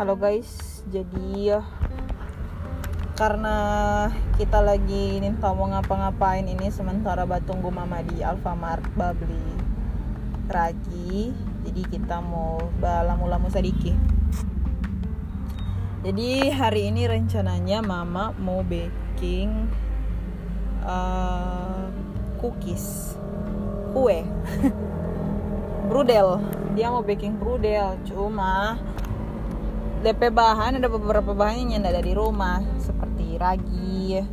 Halo guys, jadi karena kita lagi nih mau ngapa-ngapain ini sementara tunggu mama di Alfamart babli ragi. Jadi kita mau balamu-lamu sedikit. Jadi hari ini rencananya mama mau baking uh, cookies. Kue. Brudel. Dia mau baking brudel cuma DP bahan ada beberapa bahan yang ada di rumah seperti ragi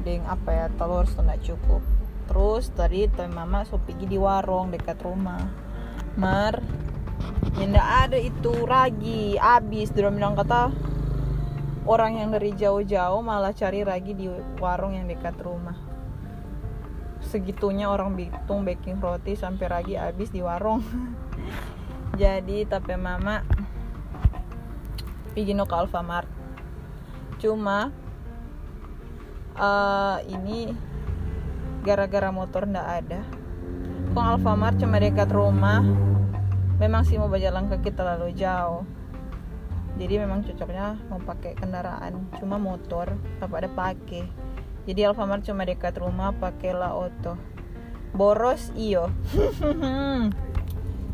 dengan apa ya telur sudah cukup. Terus tadi tuh mama so pergi di warung dekat rumah. Mar yang ada itu ragi. Habis dia bilang kata orang yang dari jauh-jauh malah cari ragi di warung yang dekat rumah. Segitunya orang bitung baking roti sampai ragi habis di warung. Jadi tapi mama pergi ke Alfamart. Cuma uh, ini gara-gara motor ndak ada. Kok Alfamart cuma dekat rumah? Memang sih mau berjalan kaki terlalu jauh. Jadi memang cocoknya mau pakai kendaraan cuma motor apa ada pakai. Jadi Alfamart cuma dekat rumah pakailah auto. Boros iyo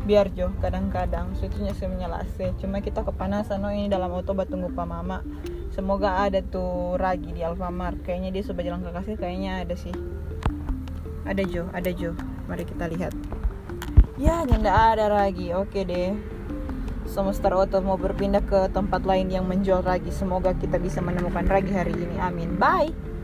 biar jo kadang-kadang situnya saya menyelase cuma kita kepanasan oh ini dalam auto tunggu pak mama. Semoga ada tuh ragi di Alfamart. Kayaknya dia sudah jalan ke kasih kayaknya ada sih. Ada Jo ada Jo mari kita lihat. Ya tidak ada ragi. Oke deh. Semesta Auto mau berpindah ke tempat lain yang menjual ragi. Semoga kita bisa menemukan ragi hari ini. Amin. Bye